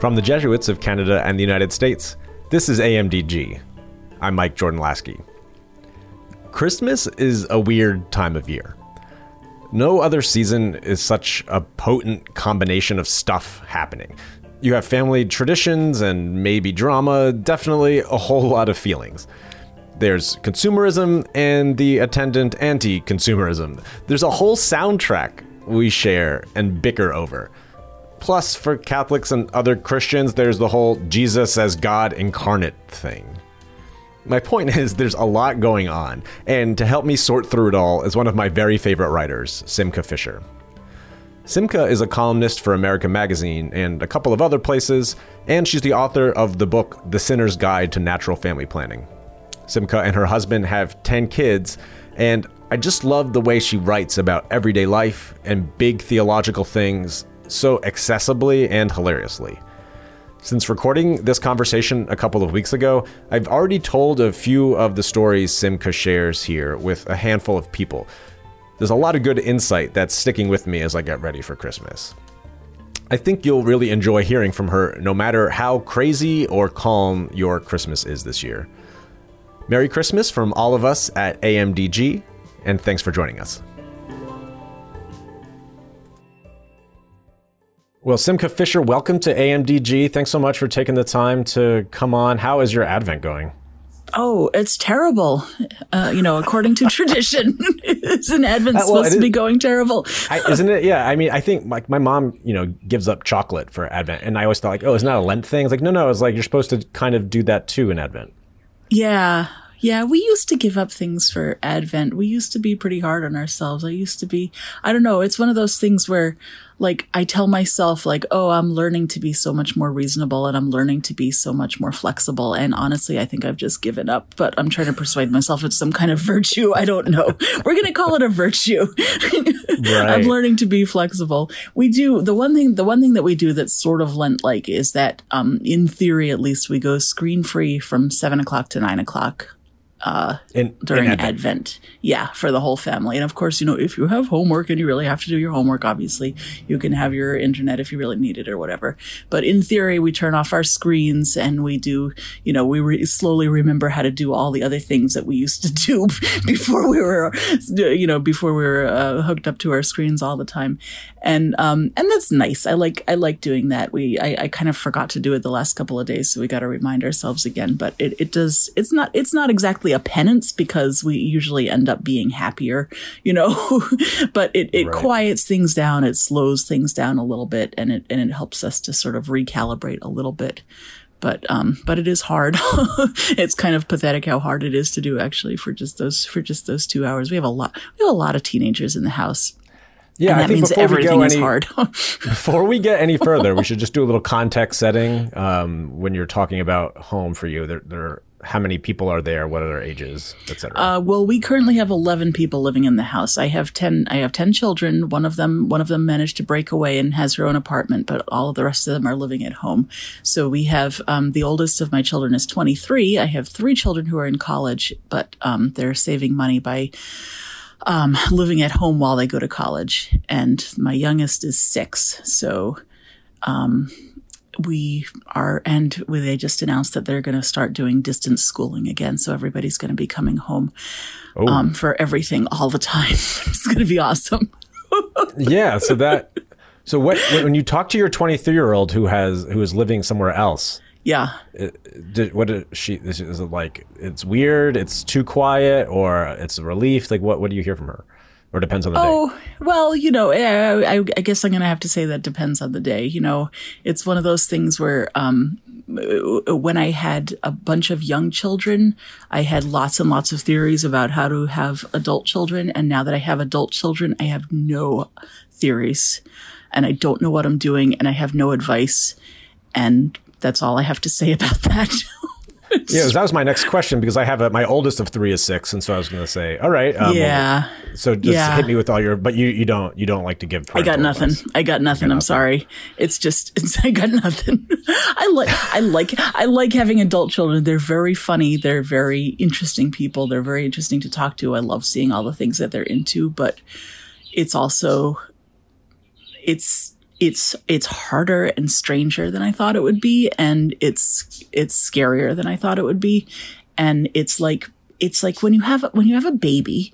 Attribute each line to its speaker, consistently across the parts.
Speaker 1: From the Jesuits of Canada and the United States, this is AMDG. I'm Mike Jordan Laskey. Christmas is a weird time of year. No other season is such a potent combination of stuff happening. You have family traditions and maybe drama, definitely a whole lot of feelings. There's consumerism and the attendant anti consumerism. There's a whole soundtrack we share and bicker over. Plus, for Catholics and other Christians, there's the whole Jesus as God incarnate thing. My point is, there's a lot going on, and to help me sort through it all is one of my very favorite writers, Simcha Fisher. Simcha is a columnist for America Magazine and a couple of other places, and she's the author of the book The Sinner's Guide to Natural Family Planning. Simcha and her husband have 10 kids, and I just love the way she writes about everyday life and big theological things so accessibly and hilariously. Since recording this conversation a couple of weeks ago, I've already told a few of the stories Simcha shares here with a handful of people. There's a lot of good insight that's sticking with me as I get ready for Christmas. I think you'll really enjoy hearing from her no matter how crazy or calm your Christmas is this year. Merry Christmas from all of us at AMDG, and thanks for joining us. Well, Simcha Fisher, welcome to AMDG. Thanks so much for taking the time to come on. How is your Advent going?
Speaker 2: Oh, it's terrible. Uh, you know, according to tradition, isn't Advent uh, well, supposed to be going terrible?
Speaker 1: I, isn't it? Yeah. I mean, I think like my mom, you know, gives up chocolate for Advent, and I always thought like, oh, isn't that a Lent thing? It's like, no, no. It's like you're supposed to kind of do that too in Advent.
Speaker 2: Yeah. Yeah, we used to give up things for Advent. We used to be pretty hard on ourselves. I used to be, I don't know, it's one of those things where like I tell myself like, oh, I'm learning to be so much more reasonable and I'm learning to be so much more flexible. And honestly, I think I've just given up, but I'm trying to persuade myself it's some kind of virtue. I don't know. We're going to call it a virtue. right. I'm learning to be flexible. We do the one thing, the one thing that we do that's sort of Lent like is that, um, in theory, at least we go screen free from seven o'clock to nine o'clock uh, in, during in Advent. Advent. Yeah, for the whole family. And of course, you know, if you have homework and you really have to do your homework, obviously, you can have your internet if you really need it or whatever. But in theory, we turn off our screens and we do, you know, we re- slowly remember how to do all the other things that we used to do before we were, you know, before we were uh, hooked up to our screens all the time. And, um, and that's nice. I like, I like doing that. We, I, I kind of forgot to do it the last couple of days. So we got to remind ourselves again, but it, it does, it's not, it's not exactly a penance because we usually end up being happier, you know, but it, it right. quiets things down. It slows things down a little bit and it, and it helps us to sort of recalibrate a little bit but um but it is hard it's kind of pathetic how hard it is to do actually for just those for just those two hours we have a lot we have a lot of teenagers in the house
Speaker 1: yeah,
Speaker 2: and that
Speaker 1: I think
Speaker 2: means everything is hard.
Speaker 1: before we get any further, we should just do a little context setting. Um, when you're talking about home for you, there, there how many people are there? What are their ages, etc.
Speaker 2: Uh, well, we currently have eleven people living in the house. I have ten. I have ten children. One of them, one of them managed to break away and has her own apartment, but all of the rest of them are living at home. So we have um, the oldest of my children is twenty three. I have three children who are in college, but um, they're saving money by. Um, living at home while they go to college, and my youngest is six. So, um, we are, and they just announced that they're going to start doing distance schooling again. So everybody's going to be coming home oh. um, for everything all the time. it's going to be awesome.
Speaker 1: yeah. So that, so what, when you talk to your 23 year old who has, who is living somewhere else,
Speaker 2: yeah.
Speaker 1: Uh, did, what is she, is it like, it's weird, it's too quiet, or it's a relief? Like, what, what do you hear from her? Or depends on the
Speaker 2: oh,
Speaker 1: day?
Speaker 2: Oh, well, you know, I, I, I guess I'm going to have to say that depends on the day. You know, it's one of those things where, um, when I had a bunch of young children, I had lots and lots of theories about how to have adult children. And now that I have adult children, I have no theories and I don't know what I'm doing and I have no advice. And that's all I have to say about that.
Speaker 1: Yeah, that was my next question because I have a, my oldest of three is six, and so I was going to say, all right,
Speaker 2: um, yeah.
Speaker 1: So just yeah. hit me with all your, but you you don't you don't like to give.
Speaker 2: I got nothing.
Speaker 1: Advice.
Speaker 2: I got nothing. I'm sorry. It's just it's, I got nothing. I like I like I like having adult children. They're very funny. They're very interesting people. They're very interesting to talk to. I love seeing all the things that they're into, but it's also it's it's it's harder and stranger than I thought it would be, and it's it's scarier than I thought it would be, and it's like it's like when you have when you have a baby,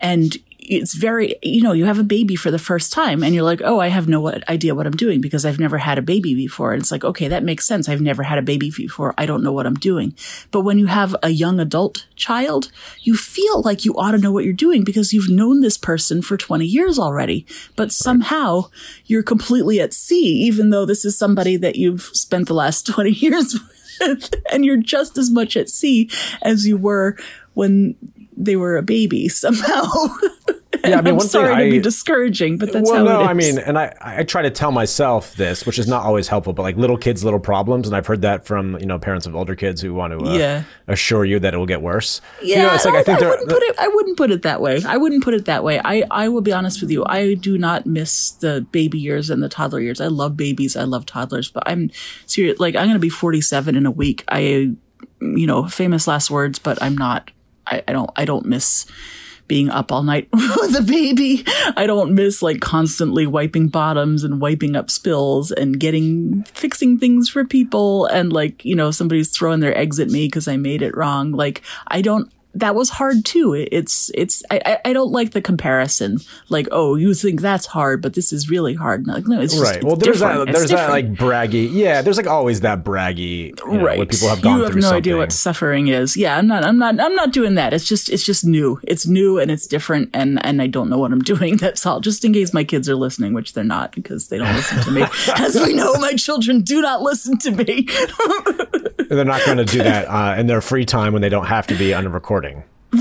Speaker 2: and it's very you know you have a baby for the first time and you're like oh i have no idea what i'm doing because i've never had a baby before. And it's like okay that makes sense. I've never had a baby before. I don't know what i'm doing. But when you have a young adult child you feel like you ought to know what you're doing because you've known this person for 20 years already. But somehow you're completely at sea even though this is somebody that you've spent the last 20 years with and you're just as much at sea as you were when they were a baby somehow.
Speaker 1: Yeah, I mean,
Speaker 2: I'm sorry to
Speaker 1: I,
Speaker 2: be discouraging, but that's
Speaker 1: well,
Speaker 2: how
Speaker 1: no,
Speaker 2: it is.
Speaker 1: I mean, and I, I try to tell myself this, which is not always helpful, but like little kids, little problems, and I've heard that from you know parents of older kids who want to uh,
Speaker 2: Yeah.
Speaker 1: assure you that it will get worse.
Speaker 2: yeah,
Speaker 1: you know, it's like
Speaker 2: no,
Speaker 1: I think they're-
Speaker 2: wouldn't put it. I wouldn't put it that way. I wouldn't put it that way. I, I will be honest with you. I do not miss the baby years and the toddler years. I love babies. I love toddlers. But I'm serious. Like I'm going to be 47 in a week. I, you know, famous last words. But I'm not. I, I don't. I don't miss being up all night with a baby. I don't miss like constantly wiping bottoms and wiping up spills and getting fixing things for people and like, you know, somebody's throwing their eggs at me because I made it wrong. Like I don't that was hard too. It's it's I, I- don't like the comparison. Like, oh, you think that's hard, but this is really hard. Like, no, it's just
Speaker 1: right.
Speaker 2: it's
Speaker 1: Well, there's
Speaker 2: different.
Speaker 1: that. There's that like braggy. Yeah, there's like always that braggy. You know,
Speaker 2: right.
Speaker 1: People have gone
Speaker 2: you have
Speaker 1: through
Speaker 2: no
Speaker 1: something.
Speaker 2: idea what suffering is. Yeah, I'm not. I'm not. I'm not doing that. It's just. It's just new. It's new and it's different, and and I don't know what I'm doing. That's all. Just in case my kids are listening, which they're not because they don't listen to me. As we know, my children do not listen to me.
Speaker 1: They're not going to do that uh, in their free time when they don't have to be on a recording.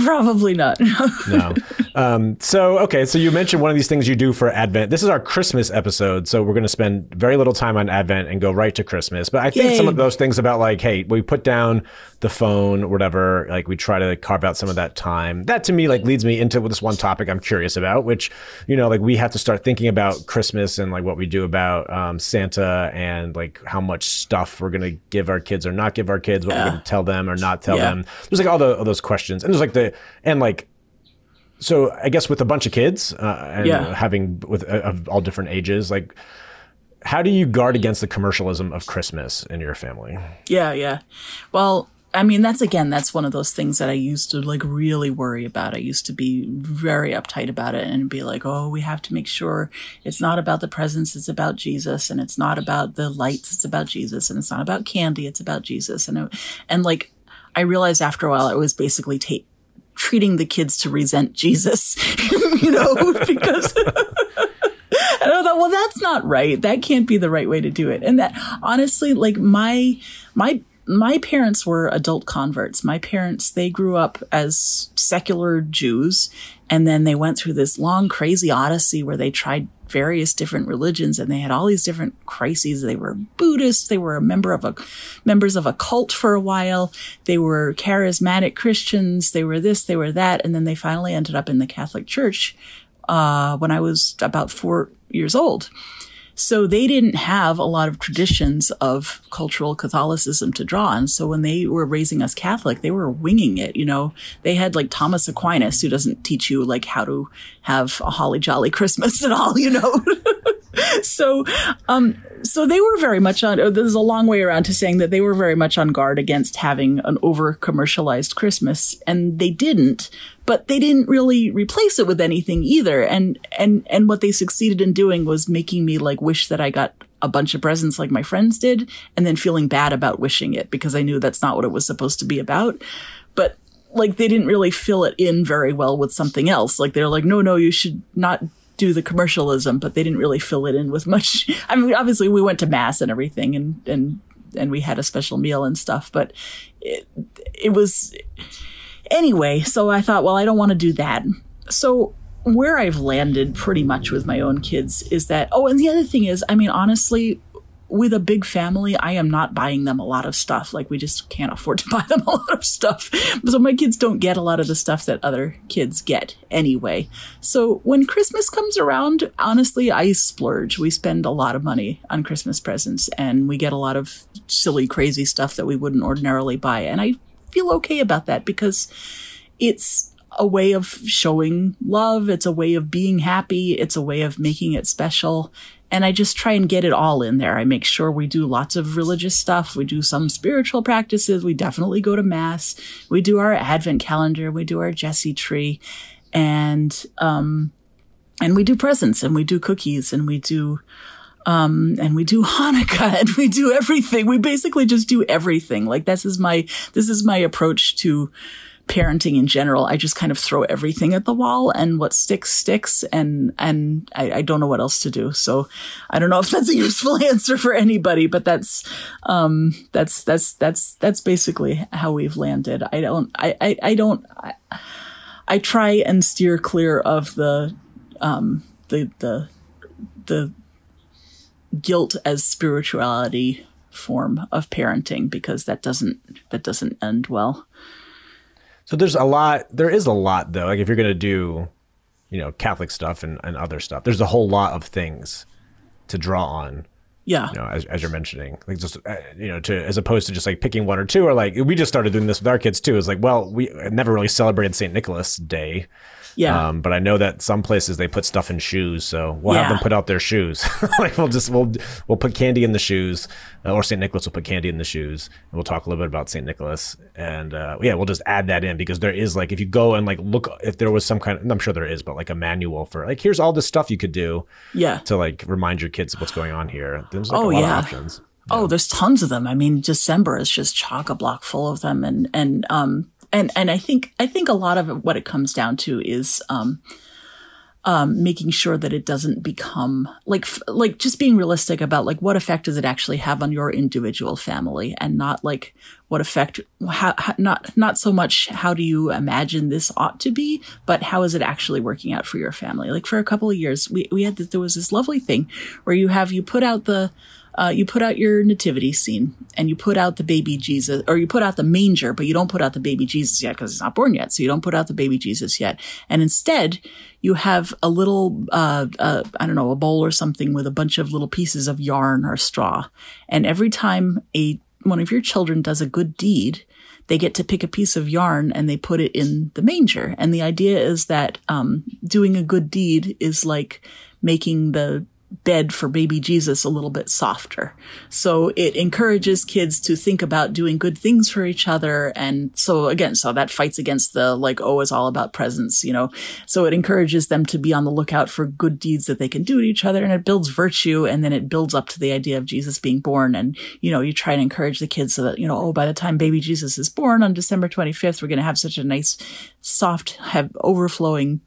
Speaker 2: Probably not.
Speaker 1: No. Um, so, okay. So you mentioned one of these things you do for Advent. This is our Christmas episode. So we're going to spend very little time on Advent and go right to Christmas. But I think
Speaker 2: Yay.
Speaker 1: some of those things about like, hey, we put down the phone or whatever, like we try to carve out some of that time. That to me, like leads me into this one topic I'm curious about, which, you know, like we have to start thinking about Christmas and like what we do about um, Santa and like how much stuff we're going to give our kids or not give our kids, what we're going to tell them or not tell
Speaker 2: Yeah.
Speaker 1: them. There's like all, the, all those questions. And there's like the, and like, so I guess with a bunch of kids uh, and
Speaker 2: Yeah.
Speaker 1: having with uh, of all different ages, like how do you guard against the commercialism of Christmas in your family?
Speaker 2: Yeah, yeah. Well, I mean, that's again, that's one of those things that I used to like really worry about. I used to be very uptight about it and be like, oh, we have to make sure it's not about the presents, it's about Jesus, and it's not about the lights, it's about Jesus, and it's not about candy, it's about Jesus. And, it, and like, I realized after a while, it was basically ta- treating the kids to resent Jesus, you know, because. And I thought, well, that's not right. That can't be the right way to do it. And that honestly, like my my my parents were adult converts. My parents, they grew up as secular Jews, and then they went through this long, crazy odyssey where they tried various different religions and they had all these different crises. They were Buddhists. They were a member of a members of a cult for a while. They were charismatic Christians. They were this, they were that. And then they finally ended up in the Catholic Church, uh, when I was about four years old. So they didn't have a lot of traditions of cultural Catholicism to draw on. So when they were raising us Catholic, they were winging it. You know, they had like Thomas Aquinas, who doesn't teach you like how to have a holly jolly Christmas at all, you know? so, um, so they were very much on, there's a long way around to saying that they were very much on guard against having an over commercialized Christmas. And they didn't, but they didn't really replace it with anything either. And, and, and what they succeeded in doing was making me like wish that I got a bunch of presents like my friends did and then feeling bad about wishing it because I knew that's not what it was supposed to be about. But like they didn't really fill it in very well with something else. Like they're like, no, no, you should not do the commercialism, but they didn't really fill it in with much. I mean, obviously we went to mass and everything and, and, and we had a special meal and stuff, but it, it was anyway. So I thought, well, I don't want to do that. So where I've landed pretty much with my own kids is that, oh, and the other thing is, I mean, honestly, with a big family, I am not buying them a lot of stuff. Like we just can't afford to buy them a lot of stuff. So my kids don't get a lot of the stuff that other kids get anyway. So when Christmas comes around, honestly, I splurge. We spend a lot of money on Christmas presents and we get a lot of silly, crazy stuff that we wouldn't ordinarily buy. And I feel okay about that because it's a way of showing love. It's a way of being happy. It's a way of making it special. and I just try and get it all in there. I make sure we do lots of religious stuff. We do some spiritual practices. We definitely go to mass. We do our advent calendar. We do our Jesse tree and, um, and we do presents and we do cookies and we do, um, and we do Hanukkah and we do everything. We basically just do everything. Like this is my, this is my approach to, parenting in general, I just kind of throw everything at the wall and what sticks, sticks. And, and I, I, don't know what else to do. So I don't know if that's a useful answer for anybody, but that's, um, that's, that's, that's, that's basically how we've landed. I don't, I, I, I don't, I, I try and steer clear of the, um, the, the, the guilt as spirituality form of parenting because that doesn't, that doesn't end well.
Speaker 1: So there's a lot. There is a lot though. Like if you're gonna do, you know, Catholic stuff and, and other stuff, there's a whole lot of things to draw on.
Speaker 2: Yeah.
Speaker 1: You know, as, as you're mentioning, like just uh, you know, to as opposed to just like picking one or two, or like we just started doing this with our kids too. Is like, well, we never really celebrated Saint Nicholas Day.
Speaker 2: Yeah.
Speaker 1: Um, but I know that some places they put stuff in shoes, so we'll yeah. have them put out their shoes. like we'll just we'll we'll put candy in the shoes, uh, or Saint Nicholas will put candy in the shoes, and we'll talk a little bit about Saint Nicholas, and uh, yeah, we'll just add that in because there is like if you go and like look if there was some kind of I'm sure there is, but like a manual for like here's all the stuff you could do,
Speaker 2: yeah,
Speaker 1: to like remind your kids what's going on here. There's like oh, a lot yeah. of options.
Speaker 2: Oh, there's tons of them. I mean, December is just chock a block full of them, and and um and and I think I think a lot of what it comes down to is um, um, making sure that it doesn't become like like just being realistic about like what effect does it actually have on your individual family, and not like what effect how, how, not not so much how do you imagine this ought to be, but how is it actually working out for your family? Like for a couple of years, we we had this, there was this lovely thing where you have you put out the uh, you put out your nativity scene and you put out the baby Jesus, or you put out the manger, but you don't put out the baby Jesus yet because he's not born yet. So you don't put out the baby Jesus yet. And instead, you have a little, uh, uh, I don't know, a bowl or something with a bunch of little pieces of yarn or straw. And every time a one of your children does a good deed, they get to pick a piece of yarn and they put it in the manger. And the idea is that um, doing a good deed is like making the bed for baby Jesus a little bit softer. So it encourages kids to think about doing good things for each other. And so again, so that fights against the like, oh, it's all about presents, you know? So it encourages them to be on the lookout for good deeds that they can do to each other and it builds virtue. And then it builds up to the idea of Jesus being born. And, you know, you try and encourage the kids so that, you know, oh, by the time baby Jesus is born on December 25th, we're going to have such a nice, soft, have overflowing.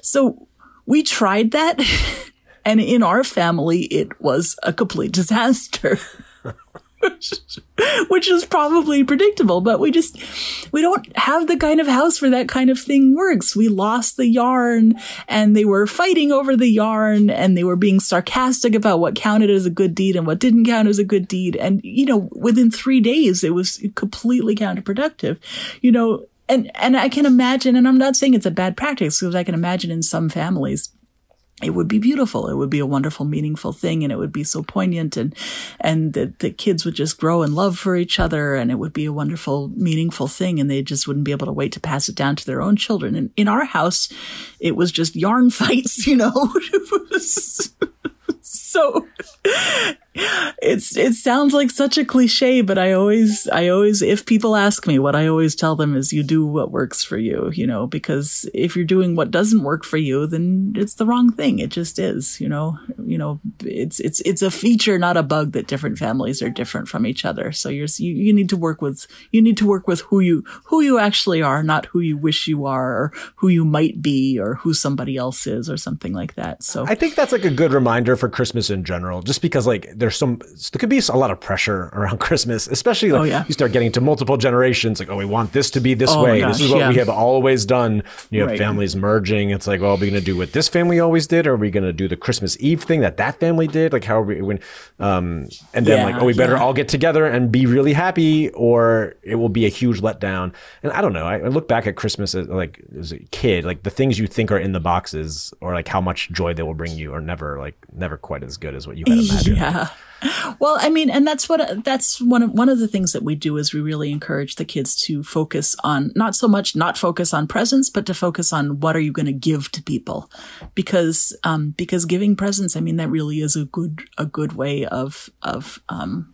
Speaker 2: So we tried that. And in our family, it was a complete disaster. which is probably predictable, but we just, we don't have the kind of house where that kind of thing works. We lost the yarn and they were fighting over the yarn and they were being sarcastic about what counted as a good deed and what didn't count as a good deed. And, you know, within three days, it was completely counterproductive, you know, and, and I can imagine, and I'm not saying it's a bad practice because I can imagine in some families, it would be beautiful. It would be a wonderful, meaningful thing. And it would be so poignant and, and the, the kids would just grow in love for each other. And it would be a wonderful, meaningful thing. And they just wouldn't be able to wait to pass it down to their own children. And in our house, it was just yarn fights, you know, so it's it sounds like such a cliche, but I always I always if people ask me, what I always tell them is you do what works for you, you know, because if you're doing what doesn't work for you, then it's the wrong thing. It just is, you know. You know, it's it's it's a feature, not a bug that different families are different from each other. So you're you, you need to work with you need to work with who you who you actually are, not who you wish you are or who you might be or who somebody else is or something like that. So
Speaker 1: I think that's like a good reminder for Christmas in general, just because like there's some there could be a lot of pressure around Christmas, especially like oh, yeah. you start getting to multiple generations. Like, oh, we want this to be this oh, way. Gosh, this is what yeah. we have always done. You have right. families merging. It's like, well, are we going to do what this family always did, or are we going to do the Christmas Eve thing that that family did? Like, how are we? When, um, and then yeah, like, oh, we better all get together and be really happy, or it will be a huge letdown. And I don't know. I, I look back at Christmas as like as a kid, like the things you think are in the boxes, or like how much joy they will bring you, are never like never quite as good as what you had imagined.
Speaker 2: Yeah. Well, I mean, and that's what that's one of one of the things that we do is we really encourage the kids to focus on not so much not focus on presents, but to focus on what are you going to give to people, because um, because giving presents, I mean, that really is a good a good way of of um,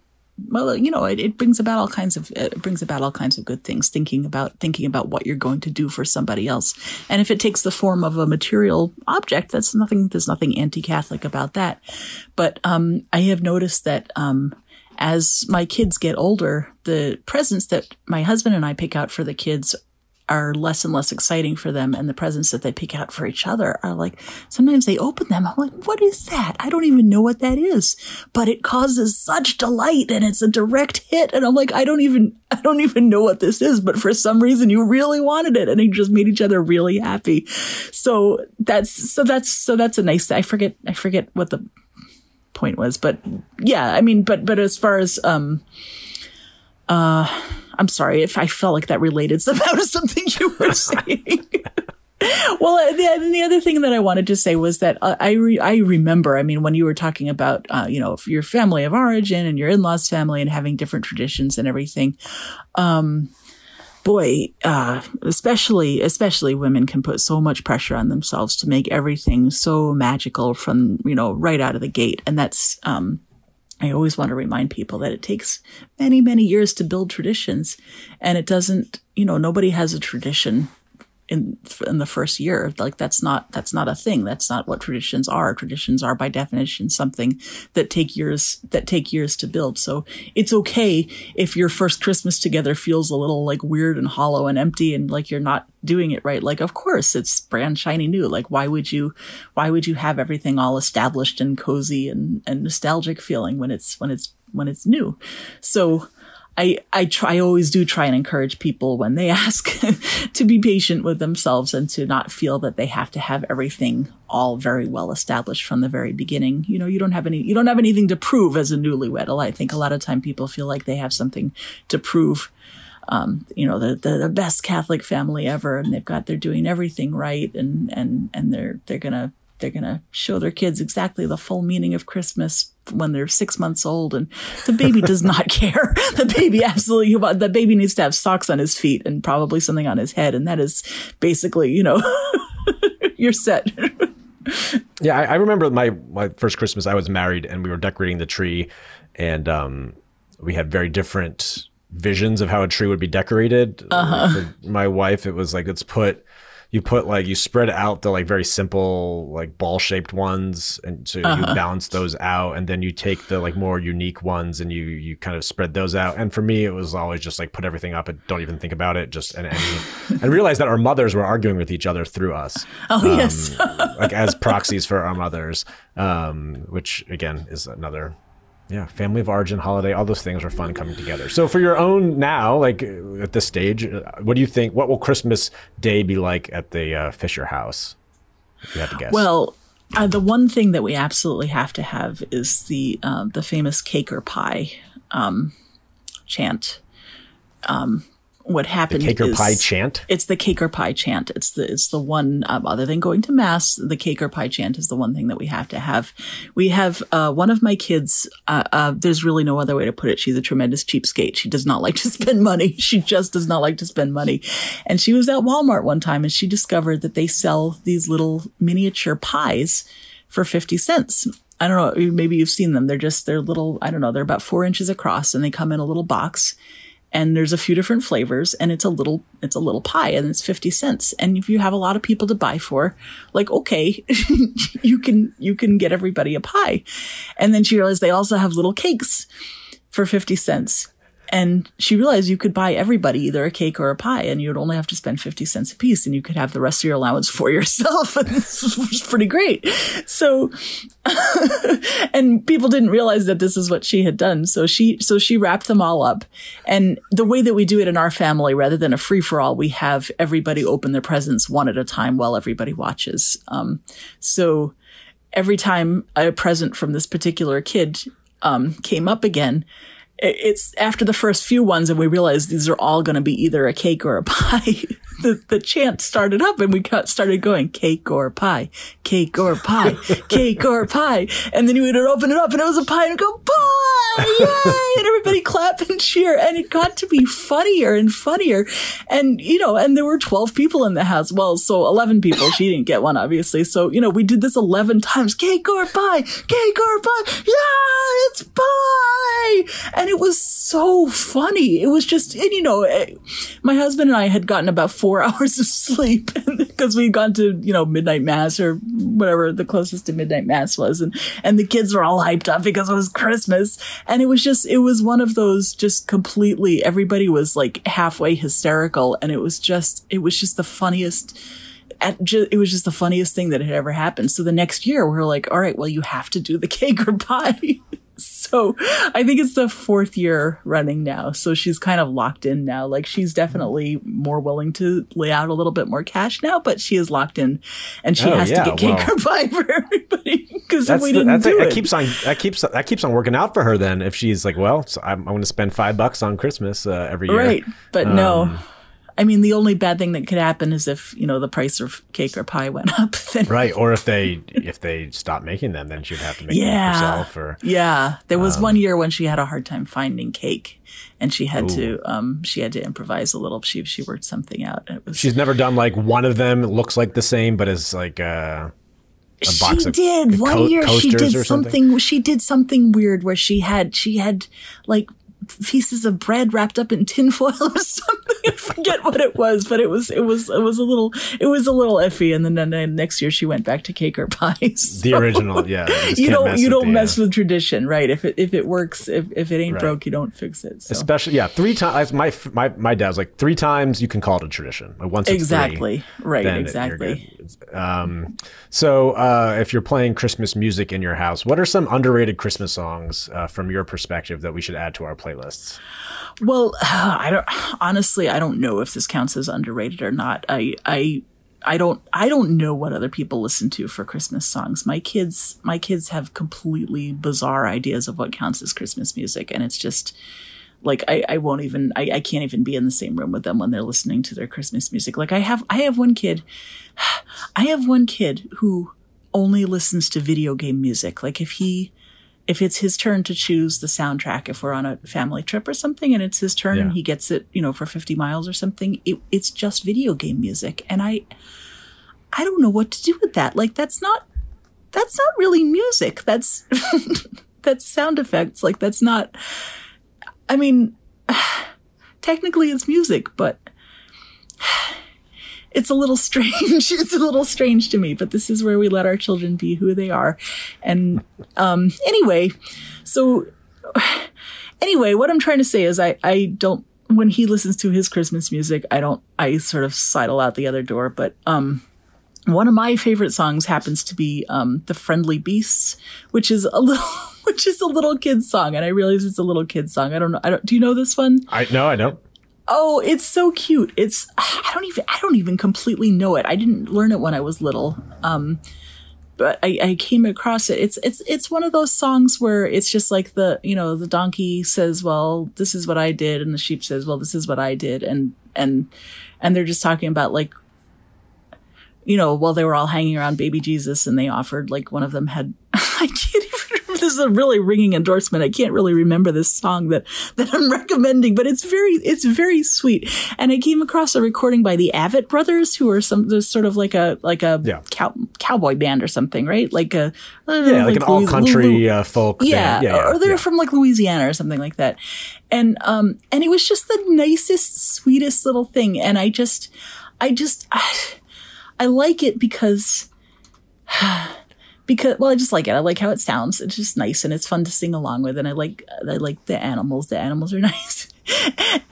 Speaker 2: well, you know, it, it brings about all kinds of it brings about all kinds of good things. Thinking about thinking about what you're going to do for somebody else, and if it takes the form of a material object, that's nothing. There's nothing anti-Catholic about that. But um, I have noticed that um, as my kids get older, the presents that my husband and I pick out for the kids are less and less exciting for them and the presents that they pick out for each other are like sometimes they open them. I'm like what is that? I don't even know what that is. But it causes such delight and it's a direct hit and i'm like i don't even i don't even know what this is. But for some reason you really wanted it and it just made each other really happy. So that's so that's so that's a nice i forget i forget what the point was but yeah i mean but but as far as um uh I'm sorry if I felt like that related somehow to something you were saying. well, the, the other thing that I wanted to say was that uh, I re- I remember, I mean, when you were talking about, uh, you know, your family of origin and your in-laws family and having different traditions and everything, um, boy, uh, especially, especially women can put so much pressure on themselves to make everything so magical from, you know, right out of the gate. And that's, um, I always want to remind people that it takes many, many years to build traditions. And it doesn't, you know, nobody has a tradition in in the first year. Like that's not that's not a thing. That's not what traditions are. Traditions are by definition something that take years that take years to build. So it's okay if your first Christmas together feels a little like weird and hollow and empty and like you're not doing it right. Like of course it's brand shiny new. Like why would you why would you have everything all established and cozy and, and nostalgic feeling when it's when it's when it's new? So I, I try, I always do try and encourage people when they ask to be patient with themselves and to not feel that they have to have everything all very well established from the very beginning. You know, you don't have any, you don't have anything to prove as a newlywed. I think a lot of time people feel like they have something to prove. Um, you know, the, the, the best Catholic family ever, and they've got, they're doing everything right, and, and, and they're, they're gonna, they're gonna show their kids exactly the full meaning of Christmas when they're six months old and the baby does not care. The baby absolutely, the baby needs to have socks on his feet and probably something on his head. And that is basically, you know, you're set.
Speaker 1: yeah. I, I, remember my, my first Christmas, I was married and we were decorating the tree and, um, we had very different visions of how a tree would be decorated. Uh-huh. My wife, it was like, let's put, you put like you spread out the like very simple like ball shaped ones and so uh-huh. you balance those out and then you take the like more unique ones and you you kind of spread those out. And for me it was always just like put everything up and don't even think about it just and and, and realize that our mothers were arguing with each other through us.
Speaker 2: Oh um, yes.
Speaker 1: like as proxies for our mothers um which again is another yeah, family of origin, holiday, all those things are fun coming together. So for your own now, like uh, at this stage, uh, what do you think? What will Christmas Day be like at the uh, Fisher house? If you had to guess.
Speaker 2: Well, uh, the one thing that we absolutely have to have is the uh, the famous cake or pie um, chant. Um, what happened
Speaker 1: the cake or
Speaker 2: is
Speaker 1: pie chant?
Speaker 2: it's the cake or pie chant. It's the it's the one um, other than going to mass the cake or pie chant is the one thing that we have to have. We have uh, one of my kids uh, uh, there's really no other way to put it. She's a tremendous cheapskate. She does not like to spend money. She just does not like to spend money. And she was at walmart one time and she discovered that they sell these little miniature pies for 50 cents. I don't know, maybe you've seen them. They're just, they're little, I don't know, they're about four inches across and they come in a little box and there's a few different flavors and it's a little it's a little pie and it's 50 cents. And if you have a lot of people to buy for like okay you can you can get everybody a pie. And then she realized they also have little cakes for 50 cents and she realized you could buy everybody either a cake or a pie, and you'd only have to spend 50 cents a piece, and you could have the rest of your allowance for yourself. and this was pretty great. So, and people didn't realize that this is what she had done. So she, so she wrapped them all up. And the way that we do it in our family, rather than a free for all, we have everybody open their presents one at a time while everybody watches. Um, so every time a present from this particular kid um, came up again, it's after the first few ones and we realize these are all going to be either a cake or a pie. the, the chant started up and we got, started going cake or pie, cake or pie, cake or pie. And then we would open it up and it was a pie and go pie, yay! And everybody clap and cheer. And it got to be funnier and funnier. And, you know, and there were 12 people in the house. Well, so 11 people. She didn't get one, obviously. So, you know, we did this 11 times. Cake or pie, cake or pie. Yeah, it's pie. And it was so funny. It was just, and you know, eh, my husband and I had gotten about four hours of sleep because we'd gone to, you know, midnight mass or whatever the closest to midnight mass was. And, and the kids were all hyped up because it was Christmas. And it was just, it was one of those just completely, everybody was like halfway hysterical. And it was just, it was just the funniest. It was just the funniest thing that had ever happened. So the next year, we are like, all right, well, you have to do the cake or pie. So I think it's the fourth year running now. So she's kind of locked in now. Like she's definitely more willing to lay out a little bit more cash now, but she is locked in and she
Speaker 1: Oh,
Speaker 2: has
Speaker 1: yeah,
Speaker 2: to get cake
Speaker 1: well.
Speaker 2: or pie for everybody. Because we didn't
Speaker 1: that's
Speaker 2: do
Speaker 1: it.
Speaker 2: it,
Speaker 1: That keeps on that keeps that keeps on working out for her. Then if she's like, well, so I'm, I'm going to spend five bucks on Christmas uh, every year.
Speaker 2: right. But no. I mean, the only bad thing that could happen is if, you know, the price of cake or pie went up. Then
Speaker 1: Right, or if they if they stop making them, then she'd have to make
Speaker 2: Yeah.
Speaker 1: them herself. Or
Speaker 2: Yeah, there was
Speaker 1: Um,
Speaker 2: one year when she had a hard time finding cake, and she had to um she had to improvise a little. She she worked something out. It was
Speaker 1: she's never done like one of them. Looks like the same, but is like uh, a box
Speaker 2: she
Speaker 1: of
Speaker 2: did one year. She did
Speaker 1: something?
Speaker 2: something. She did something weird where she had she had like pieces of bread wrapped up in tinfoil or something. I forget what it was, but it was it was it was a little it was a little iffy. And then, then, next year she went back to cake or pies.
Speaker 1: the original. Yeah,
Speaker 2: you don't
Speaker 1: mess
Speaker 2: you
Speaker 1: with
Speaker 2: don't
Speaker 1: the, uh,
Speaker 2: mess with tradition, right? If it if it works, if if it ain't
Speaker 1: Right.
Speaker 2: broke, you don't fix it. So.
Speaker 1: Especially, yeah, three times. My my my dad was like three times. You can call it a tradition. Like once it's three,
Speaker 2: Exactly. Right, exactly.
Speaker 1: Um, so uh, if you're playing Christmas music in your house, what are some underrated Christmas songs uh, from your perspective that we should add to our
Speaker 2: Well, I don't honestly I don't know if this counts as underrated or not. I I I don't I don't know what other people listen to for Christmas songs. My kids my kids have completely bizarre ideas of what counts as Christmas music and it's just like I, I won't even I, I can't even be in the same room with them when they're listening to their Christmas music. Like I have I have one kid I have one kid who only listens to video game music. Like if he if it's his turn to choose the soundtrack, if we're on a family trip or something and it's his turn and he gets it, you know, for 50 miles or something, it, it's just video game music. And I, I don't know what to do with that. Like that's not, that's not really music. That's, that's sound effects. Like that's not, I mean, technically it's music, but it's a little strange. it's a little strange to me, but this is where we let our children be who they are. And um, anyway, so anyway, what I'm trying to say is I, I don't when he listens to his Christmas music, I don't I sort of sidle out the other door. But um one of my favorite songs happens to be um The Friendly Beasts, which is a little which is a little kid's song, and I realize it's a little kid's song. I don't know. I don't do you know this one?
Speaker 1: I no, I don't.
Speaker 2: Oh, it's so cute. It's I don't even I don't even completely know it. I didn't learn it when I was little. Um but I, I came across it. It's it's it's one of those songs where it's just like the you know the donkey says, "Well, this is what I did," and the sheep says, "Well, this is what I did," and and and they're just talking about like you know while they were all hanging around baby Jesus and they offered like one of them had I remember this is a really ringing endorsement. I can't really remember this song that that I'm recommending, but it's very it's very sweet. And I came across a recording by the Avett Brothers, who are some there's sort of like a like a
Speaker 1: Yeah.
Speaker 2: cow, cowboy band or something, right? Like a
Speaker 1: Yeah, like, an all country uh, folk.
Speaker 2: yeah,
Speaker 1: band. yeah,
Speaker 2: or they're
Speaker 1: yeah.
Speaker 2: from like Louisiana or something like that. And um and it was just the nicest, sweetest little thing. And I just I just I, like it because because well I just like it. I like how it sounds. It's just nice and it's fun to sing along with and I like I like the animals. The animals are nice.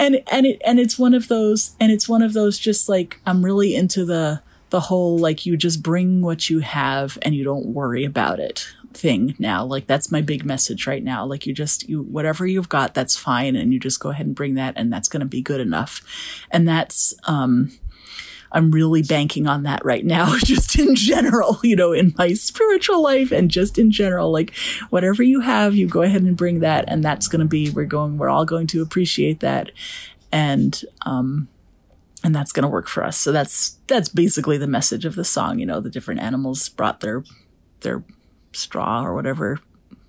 Speaker 2: and and it and it's one of those and it's one of those just like I'm really into the the whole like you just bring what you have and you don't worry about it thing now like that's my big message right now like you just you whatever you've got that's fine and you just go ahead and bring that and that's going to be good enough and that's um I'm really banking on that right now, just in general, you know, in my spiritual life and just in general. Like, whatever you have, you go ahead and bring that, and that's going to be, we're going, we're all going to appreciate that. And, um, and that's going to work for us. So that's that's basically the message of the song. You know, the different animals brought their their straw or whatever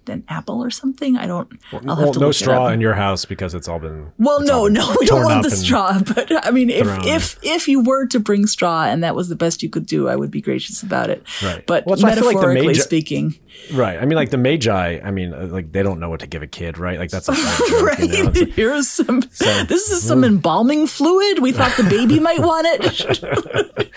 Speaker 2: an apple or something. I don't. I'll have
Speaker 1: well,
Speaker 2: to
Speaker 1: no straw in your house because it's all been.
Speaker 2: Well, no,
Speaker 1: been
Speaker 2: no, we don't want the straw. But I mean, if if if you were to bring straw and that was the best you could do, I would be gracious about it.
Speaker 1: Right.
Speaker 2: But
Speaker 1: Well, so feel like the
Speaker 2: metaphorically
Speaker 1: Magi-
Speaker 2: speaking,
Speaker 1: Right. I mean, like the Magi. I mean, uh, like they don't know what to give a kid, right? Like that's a
Speaker 2: right?
Speaker 1: you know? Like-
Speaker 2: Here's some. this is some embalming fluid. We thought the baby might want it.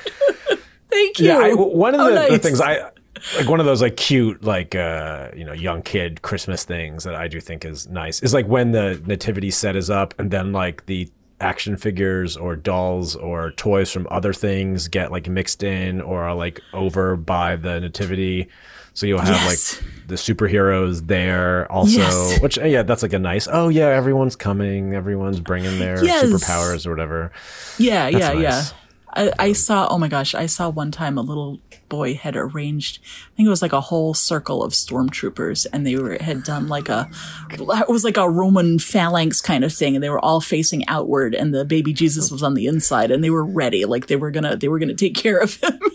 Speaker 2: Thank you.
Speaker 1: Yeah, I, one of the,
Speaker 2: Oh,
Speaker 1: the
Speaker 2: nice.
Speaker 1: things I like one of those like cute like uh you know young kid Christmas things that I do think is nice is like when the nativity set is up and then like the action figures or dolls or toys from other things get like mixed in or are like over by the nativity. So you'll have
Speaker 2: Yes.
Speaker 1: like the superheroes there also,
Speaker 2: Yes.
Speaker 1: which uh, yeah, that's like a nice. Oh yeah, everyone's coming, everyone's bringing their
Speaker 2: Yes.
Speaker 1: superpowers or whatever.
Speaker 2: Yeah, yeah,
Speaker 1: That's
Speaker 2: yeah.
Speaker 1: nice.
Speaker 2: I, I saw, oh my gosh, I saw one time a little boy had arranged, I think it was like a whole circle of stormtroopers and they were, had done like a, it was like a Roman phalanx kind of thing and they were all facing outward and the baby Jesus was on the inside and they were ready. Like they were gonna, they were gonna take care of him.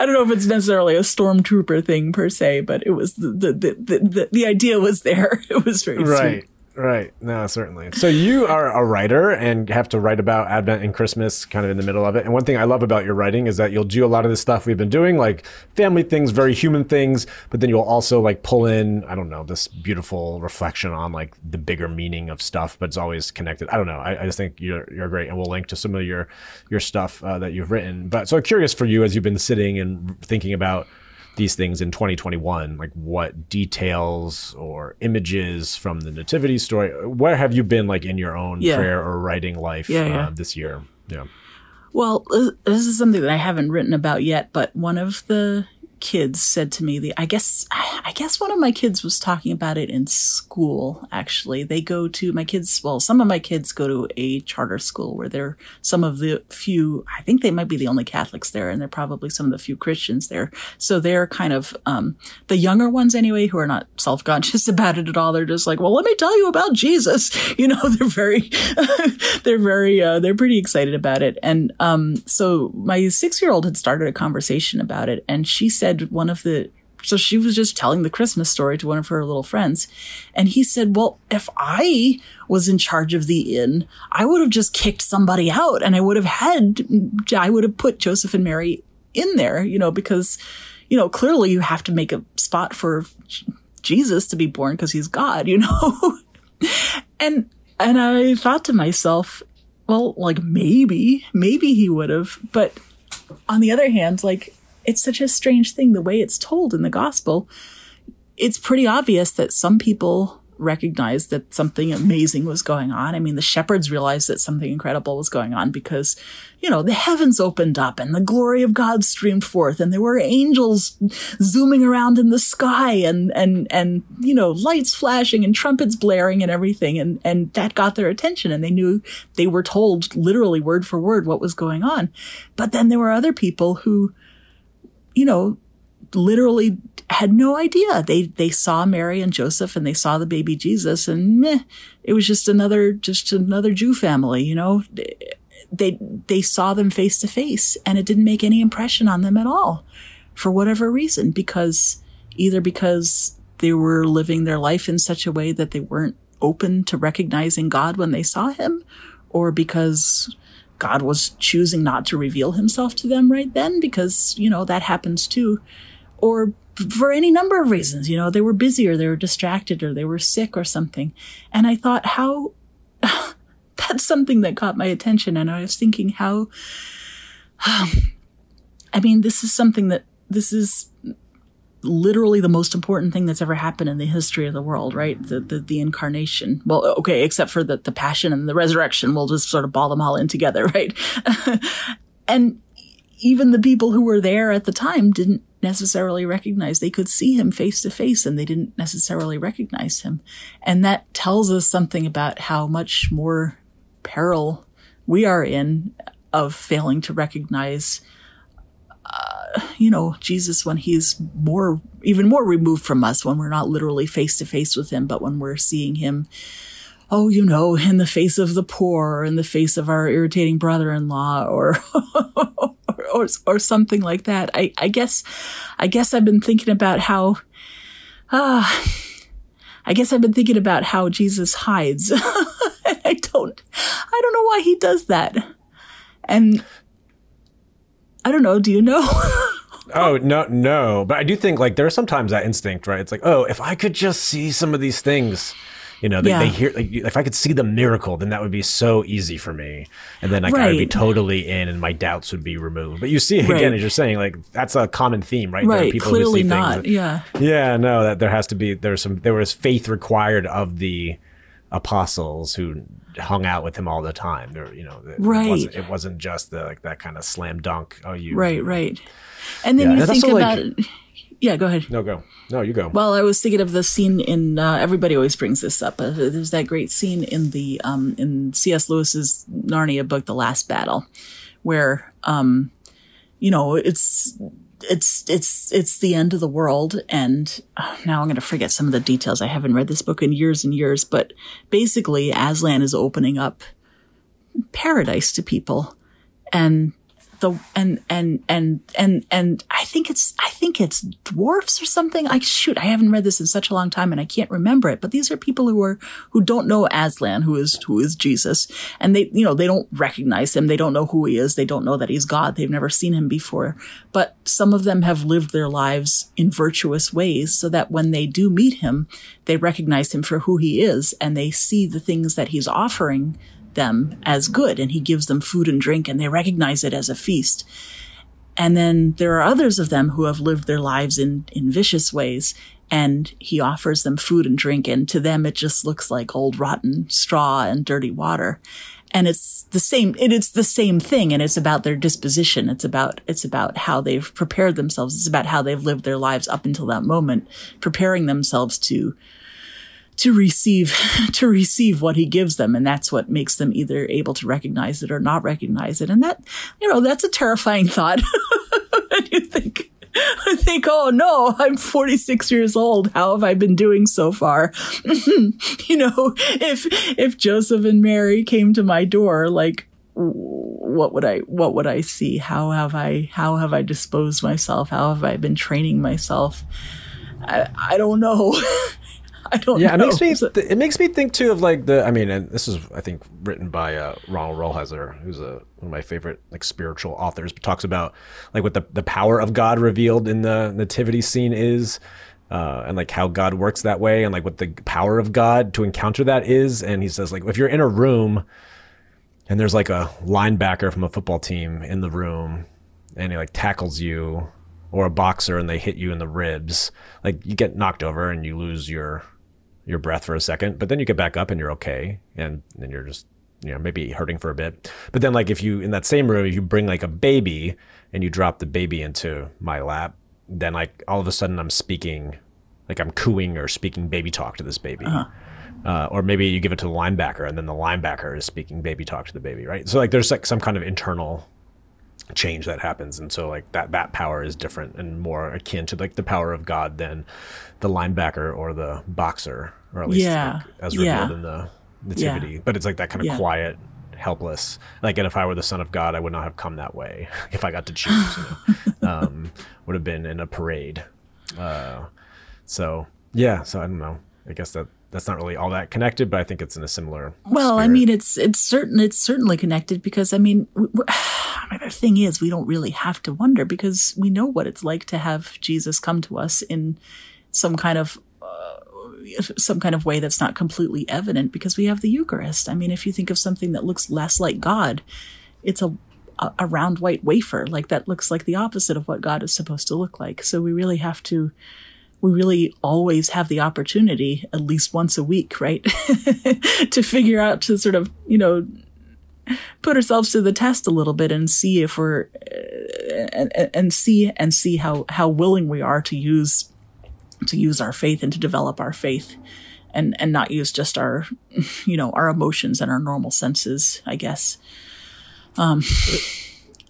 Speaker 2: I don't know if it's necessarily a stormtrooper thing per se, but it was the, the, the, the, the, idea was there. It was very
Speaker 1: Right.
Speaker 2: sweet.
Speaker 1: Right. No, certainly. So you are a writer and have to write about Advent and Christmas kind of in the middle of it. And one thing I love about your writing is that you'll do a lot of the stuff we've been doing, like family things, very human things, but then you'll also like pull in, I don't know, this beautiful reflection on like the bigger meaning of stuff, but it's always connected. I don't know. I, I just think you're you're great, and we'll link to some of your your stuff uh, that you've written. But so I'm curious for you as you've been sitting and thinking about these things in 2021 like what details or images from the nativity story where have you been like in your own
Speaker 2: Yeah.
Speaker 1: prayer or writing life
Speaker 2: Yeah,
Speaker 1: uh,
Speaker 2: yeah.
Speaker 1: this year yeah
Speaker 2: Well, this is something that I haven't written about yet, but one of the kids said to me the I guess I guess one of my kids was talking about it in school actually. They go to my kids well, some of my kids go to a charter school where they're some of the few I think they might be the only Catholics there and they're probably some of the few Christians there. So they're kind of um the younger ones anyway who are not self-conscious about it at all. They're just like, "Well, let me tell you about Jesus." You know, they're very they're very uh they're pretty excited about it. And um so my 6-year-old had started a conversation about it and she said one of the so she was just telling the Christmas story to one of her little friends. And he said, Well, if I was in charge of the inn, I would have just kicked somebody out and I would have had, I would have put Joseph and Mary in there, you know, because, you know, clearly you have to make a spot for Jesus to be born because he's God, you know? and, and I thought to myself, well, like maybe, maybe he would have, but on the other hand, like it's such a strange thing the way it's told in the gospel. It's pretty obvious that some people recognized that something amazing was going on. I mean, the shepherds realized that something incredible was going on because, you know, the heavens opened up and the glory of God streamed forth and there were angels zooming around in the sky and, and, and, you know, lights flashing and trumpets blaring and everything. And, and that got their attention and they knew they were told literally word for word what was going on. But then there were other people who, you know, literally had no idea. They they saw Mary and Joseph and they saw the baby Jesus and meh, it was just another just another Jew family, you know. They they saw them face to face and it didn't make any impression on them at all for whatever reason because either because they were living their life in such a way that they weren't open to recognizing God when they saw him or because God was choosing not to reveal himself to them right then because, you know, that happens too. Or for any number of reasons, you know, they were busy or they were distracted or they were sick or something. And I thought how that's something that caught my attention. And I was thinking how, I mean, this is something that this is literally the most important thing that's ever happened in the history of the world, right? The the, the incarnation. Well, okay, except for the, the passion and the resurrection. We'll just sort of ball them all in together, right? and even the people who were there at the time didn't necessarily recognize they could see him face to face and they didn't necessarily recognize him and that tells us something about how much more peril we are in of failing to recognize you know, Jesus when he's more, even more removed from us, when we're not literally face to face with him, but when we're seeing him oh, you know, in the face of the poor, or in the face of our irritating brother-in-law, or or or something like that. I I guess I guess I've been thinking about how ah. Uh, I guess I've been thinking about how Jesus hides. I don't I don't know why he does that. And I don't know, do you know?
Speaker 1: oh, no no, but I do think like there's sometimes that instinct, right? It's like, "Oh, if I could just see some of these things, you know, they, yeah. they hear like if I could see the miracle, then that would be so easy for me, and then like right. I would be totally in, and my doubts would be removed. But you see right. again, as you're saying, like that's a common theme, right?
Speaker 2: Right. people Clearly not. That, yeah.
Speaker 1: Yeah. No, that there has to be there's some there was faith required of the apostles who hung out with him all the time. There, you know, it
Speaker 2: right.
Speaker 1: Wasn't, it wasn't just the like that kind of slam dunk. Oh, you
Speaker 2: right, right. And then yeah, you think about like, yeah, go ahead.
Speaker 1: No, go. No, you go.
Speaker 2: Well, I was thinking of the scene in. Uh, everybody always brings this up. Uh, there's that great scene in the um, in C.S. Lewis's Narnia book, The Last Battle, where um, you know it's it's it's it's the end of the world, and uh, now I'm going to forget some of the details. I haven't read this book in years and years, but basically, Aslan is opening up paradise to people, and the and and and and and I think it's I think it's dwarfs or something. I shoot, I haven't read this in such a long time and I can't remember it. But these are people who are who don't know Aslan, who is who is Jesus, and they you know they don't recognize him. They don't know who he is. They don't know that he's God. They've never seen him before. But some of them have lived their lives in virtuous ways, so that when they do meet him, they recognize him for who he is, and they see the things that he's offering them as good and he gives them food and drink and they recognize it as a feast. And then there are others of them who have lived their lives in, in vicious ways and he offers them food and drink and to them it just looks like old rotten straw and dirty water. And it's the same, it is the same thing and it's about their disposition. It's about, it's about how they've prepared themselves. It's about how they've lived their lives up until that moment, preparing themselves to to receive to receive what he gives them and that's what makes them either able to recognize it or not recognize it and that you know that's a terrifying thought and you think I think, oh no, I'm 46 years old. How have I been doing so far? you know, if, if Joseph and Mary came to my door, like, what would I, what would I see? How have I, how have I disposed myself? How have I been training myself? I, I don't know. I don't.
Speaker 1: Yeah,
Speaker 2: know.
Speaker 1: it makes me. It makes me think too of like the. I mean, and this is I think written by uh, Ronald Rolheiser, who's a, one of my favorite like spiritual authors. But talks about like what the the power of God revealed in the nativity scene is. Uh, and like how God works that way, and like what the power of God to encounter that is. And he says like if you're in a room, and there's like a linebacker from a football team in the room, and he like tackles you, or a boxer, and they hit you in the ribs, like you get knocked over and you lose your your breath for a second, but then you get back up and you're okay, and then you're just you know maybe hurting for a bit. But then like if you in that same room, if you bring like a baby and you drop the baby into my lap, then like all of a sudden I'm speaking, like I'm cooing or speaking baby talk to this baby. Uh-huh. Uh, or maybe you give it to the linebacker and then the linebacker is speaking baby talk to the baby, right? So like there's like some kind of internal change that happens and so like that that power is different and more akin to like the power of god than the linebacker or the boxer or at least yeah. like, as revealed yeah. in the nativity yeah. but it's like that kind of quiet helpless like and if i were the son of god i would not have come that way if i got to choose you know? um, would have been in a parade uh, so yeah so i don't know i guess that that's not really all that connected, but I think it's in a similar.
Speaker 2: Well,
Speaker 1: spirit.
Speaker 2: I mean, it's it's certain it's certainly connected because I mean, I mean, the thing is, we don't really have to wonder because we know what it's like to have Jesus come to us in some kind of some kind of way that's not completely evident because we have the Eucharist. I mean, if you think of something that looks less like God, it's a a round white wafer like that looks like the opposite of what God is supposed to look like. So we really have to we really always have the opportunity at least once a week, right? to figure out to sort of, you know, put ourselves to the test a little bit and see if we're and, and see and see how how willing we are to use to use our faith and to develop our faith and and not use just our you know our emotions and our normal senses i guess um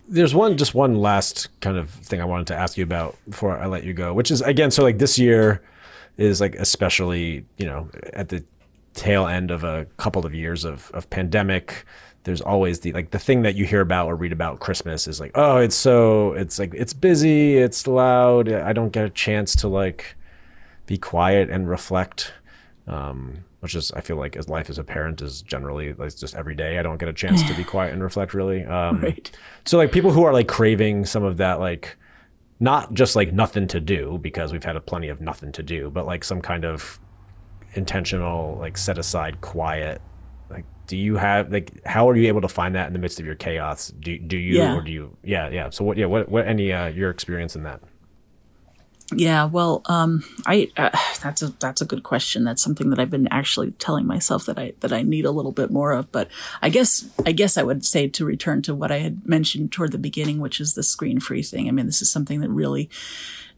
Speaker 1: there's one just one last kind of thing I wanted to ask you about before I let you go, which is again, so like this year is like especially you know at the tail end of a couple of years of of pandemic there's always the like the thing that you hear about or read about Christmas is like, oh, it's so it's like it's busy, it's loud. I don't get a chance to like be quiet and reflect. Um, which is I feel like as life as a parent is generally like just every day I don't get a chance to be quiet and reflect really. Um,
Speaker 2: Right.
Speaker 1: So like people who are like craving some of that like not just like nothing to do because we've had a plenty of nothing to do, but like some kind of intentional like set aside quiet like do you have like how are you able to find that in the midst of your chaos do, do you
Speaker 2: Yeah.
Speaker 1: or do you yeah yeah so what yeah what what any uh your experience in that
Speaker 2: Yeah, well, um, I uh, that's a that's a good question. That's something that I've been actually telling myself that I that I need a little bit more of. But I guess I guess I would say to return to what I had mentioned toward the beginning, which is the screen free thing. I mean, this is something that really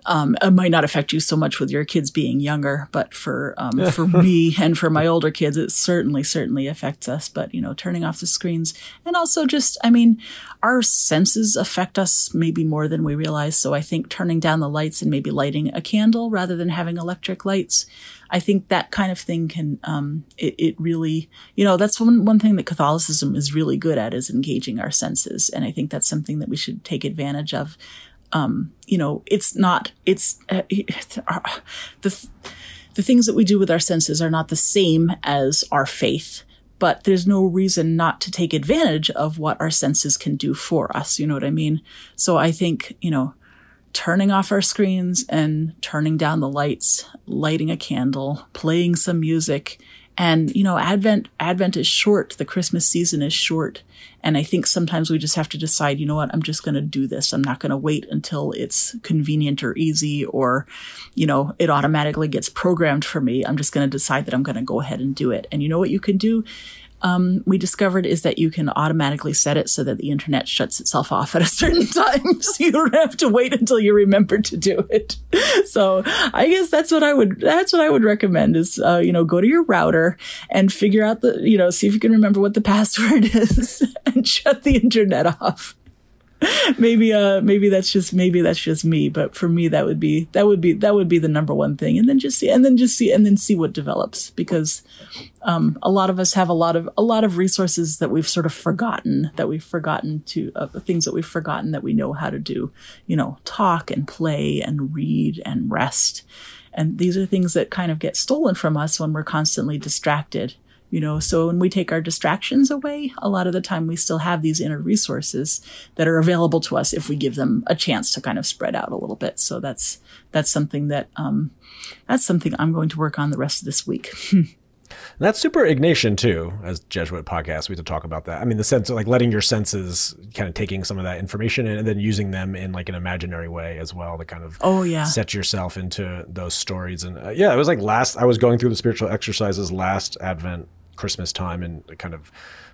Speaker 2: um, it might not affect you so much with your kids being younger, but for um, for me and for my older kids, it certainly certainly affects us. But you know, turning off the screens and also just, I mean, our senses affect us maybe more than we realize. So I think turning down the lights and maybe lighting a candle rather than having electric lights, I think that kind of thing can um, it, it really you know that's one one thing that Catholicism is really good at is engaging our senses, and I think that's something that we should take advantage of you know, it's not, it's, uh, it's uh, the, the things that we do with our senses are not the same as our faith, but there's no reason not to take advantage of what our senses can do for us. You know what I mean? So I think, you know, turning off our screens and turning down the lights, lighting a candle, playing some music. And, you know, Advent, Advent is short. The Christmas season is short. And I think sometimes we just have to decide, you know what, I'm just going to do this. I'm not going to wait until it's convenient or easy or, you know, it automatically gets programmed for me. I'm just going to decide that I'm going to go ahead and do it. And you know what you can do? Um, we discovered is that you can automatically set it so that the internet shuts itself off at a certain time. So you don't have to wait until you remember to do it. So I guess that's what I would, that's what I would recommend is, uh, you know, go to your router and figure out the, you know, see if you can remember what the password is and shut the internet off. maybe uh maybe that's just maybe that's just me but for me that would be that would be that would be the number one thing. And then just see and then just see and then see what develops because um a lot of us have a lot of a lot of resources that we've sort of forgotten that we've forgotten to uh, things that we've forgotten that we know how to do you know talk and play and read and rest. And these are things that kind of get stolen from us when we're constantly distracted you know so when we take our distractions away a lot of the time we still have these inner resources that are available to us if we give them a chance to kind of spread out a little bit so that's that's something that um that's something i'm going to work on the rest of this week
Speaker 1: And that's super Ignatian too, as Jesuit podcast. We have to talk about that. I mean, the sense of like letting your senses, kind of taking some of that information in, and then using them in like an imaginary way as well to kind of
Speaker 2: Oh, yeah.
Speaker 1: set yourself into those stories. And uh, yeah, it was like last I was going through the spiritual exercises last Advent Christmas time and kind of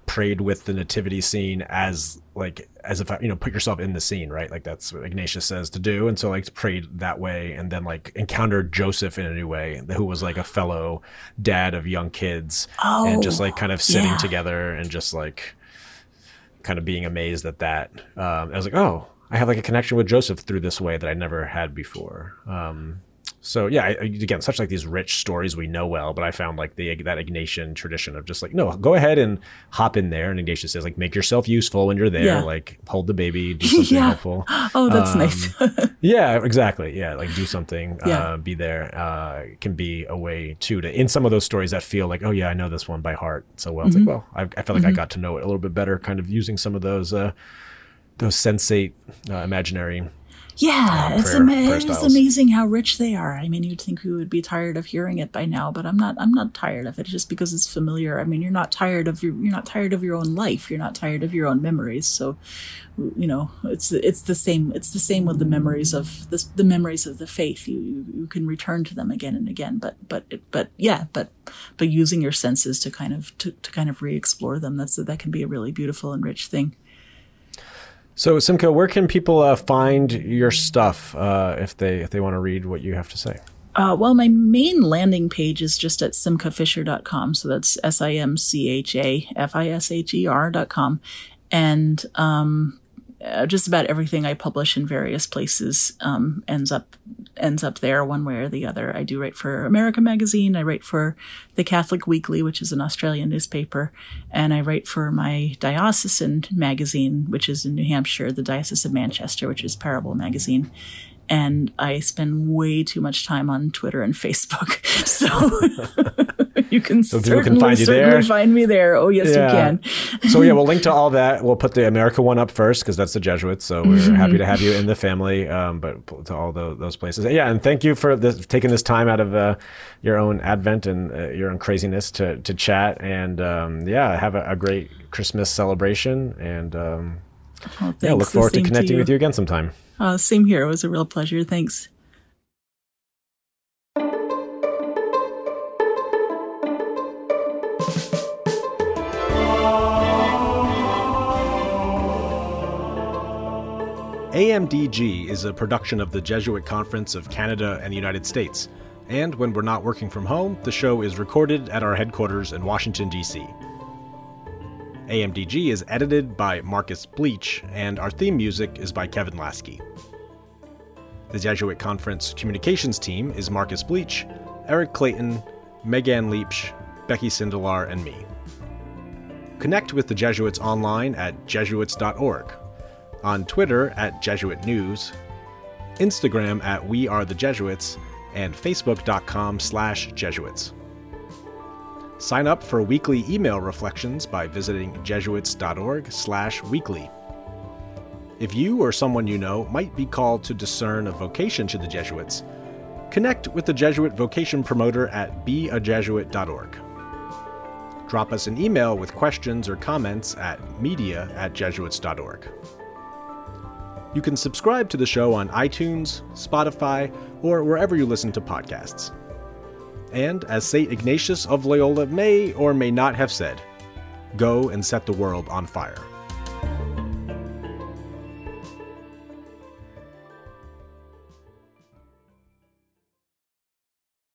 Speaker 1: prayed with the nativity scene as like as if you know put yourself in the scene right? Like that's what ignatius says to do. And so like prayed that way and then like encountered joseph in a new way who was like a fellow dad of young kids and just
Speaker 2: Oh,
Speaker 1: like kind of sitting
Speaker 2: yeah.
Speaker 1: together and just like kind of being amazed at that. Um, i was like oh i have like a connection with joseph through this way that i never had before. Um, so yeah, I, again, such like these rich stories we know well, but I found like the that Ignatian tradition of just like no, go ahead and hop in there. And Ignatius says like make yourself useful when you're there,
Speaker 2: Yeah.
Speaker 1: like hold the baby, do something
Speaker 2: Yeah.
Speaker 1: helpful.
Speaker 2: oh that's
Speaker 1: Um,
Speaker 2: nice
Speaker 1: Yeah, exactly. Yeah, like do something,
Speaker 2: Yeah.
Speaker 1: uh, be there. Uh, can be a way too to in some of those stories that feel like oh yeah, I know this one by heart so well. It's
Speaker 2: Mm-hmm.
Speaker 1: like well, I, I felt like I got to know it a little bit better, kind of using some of those. Uh, those sensate uh, imaginary
Speaker 2: Yeah, uh, it's,
Speaker 1: prayer-
Speaker 2: ama-
Speaker 1: prayer
Speaker 2: it's amazing how rich they are. I mean, you'd think we would be tired of hearing it by now, but I'm not. I'm not tired of it just because it's familiar. I mean, you're not tired of your. You're not tired of your own life. You're not tired of your own memories. So, you know, it's it's the same. It's the same with the memories of the the memories of the faith. You you, you can return to them again and again. But but but yeah, but but using your senses to kind of to, to kind of re-explore them. That's that can be a really beautiful and rich thing.
Speaker 1: So Simcha, where can people uh, find your stuff uh, if they if they want to read what you have to say?
Speaker 2: Uh, well, my main landing page is just at simchafisher.com. So that's S I M C H A F I S H E R.com. And um, uh, just about everything I publish in various places um, ends up ends up there one way or the other. I do write for America Magazine. I write for the Catholic Weekly, which is an Australian newspaper, and I write for my diocesan magazine, which is in New Hampshire, the Diocese of Manchester, which is Parable Magazine and I spend way too much time on Twitter and Facebook. So you can so certainly, can find, certainly find me there. Oh, yes, yeah. you
Speaker 1: can. so yeah, we'll link to all that. We'll put the America one up first because that's the Jesuits. So we're mm-hmm. happy to have you in the family. Um, but to all the, those places, yeah. And thank you for this, taking this time out of uh, your own Advent and uh, your own craziness to to chat. And um, yeah, have a, a, great Christmas celebration. And um, oh, yeah, look forward to connecting to with you again sometime.
Speaker 2: Uh, same here. It was a real pleasure. Thanks.
Speaker 1: AMDG is a production of the Jesuit Conference of Canada and the United States, and when we're not working from home, the show is recorded at our headquarters in Washington, D.C. AMDG is edited by Marcus Bleech, and our theme music is by Kevin Laskey. The Jesuit Conference communications team is Marcus Bleech, Eric Clayton, Megan Leach, Becky Sindelar, and me. Connect with the Jesuits online at jesuits.org, on Twitter at Jesuit News, Instagram at We Are the Jesuits, and Facebook.com slash Jesuits. Sign up for weekly email reflections by visiting jesuits.org slash weekly. If you or someone you know might be called to discern a vocation to the Jesuits, connect with the Jesuit vocation promoter at beajesuit.org. Drop us an email with questions or comments at media at jesuits.org. You can subscribe to the show on iTunes, Spotify, or wherever you listen to podcasts. And as St. Ignatius of Loyola may or may not have said, go and set the world on fire.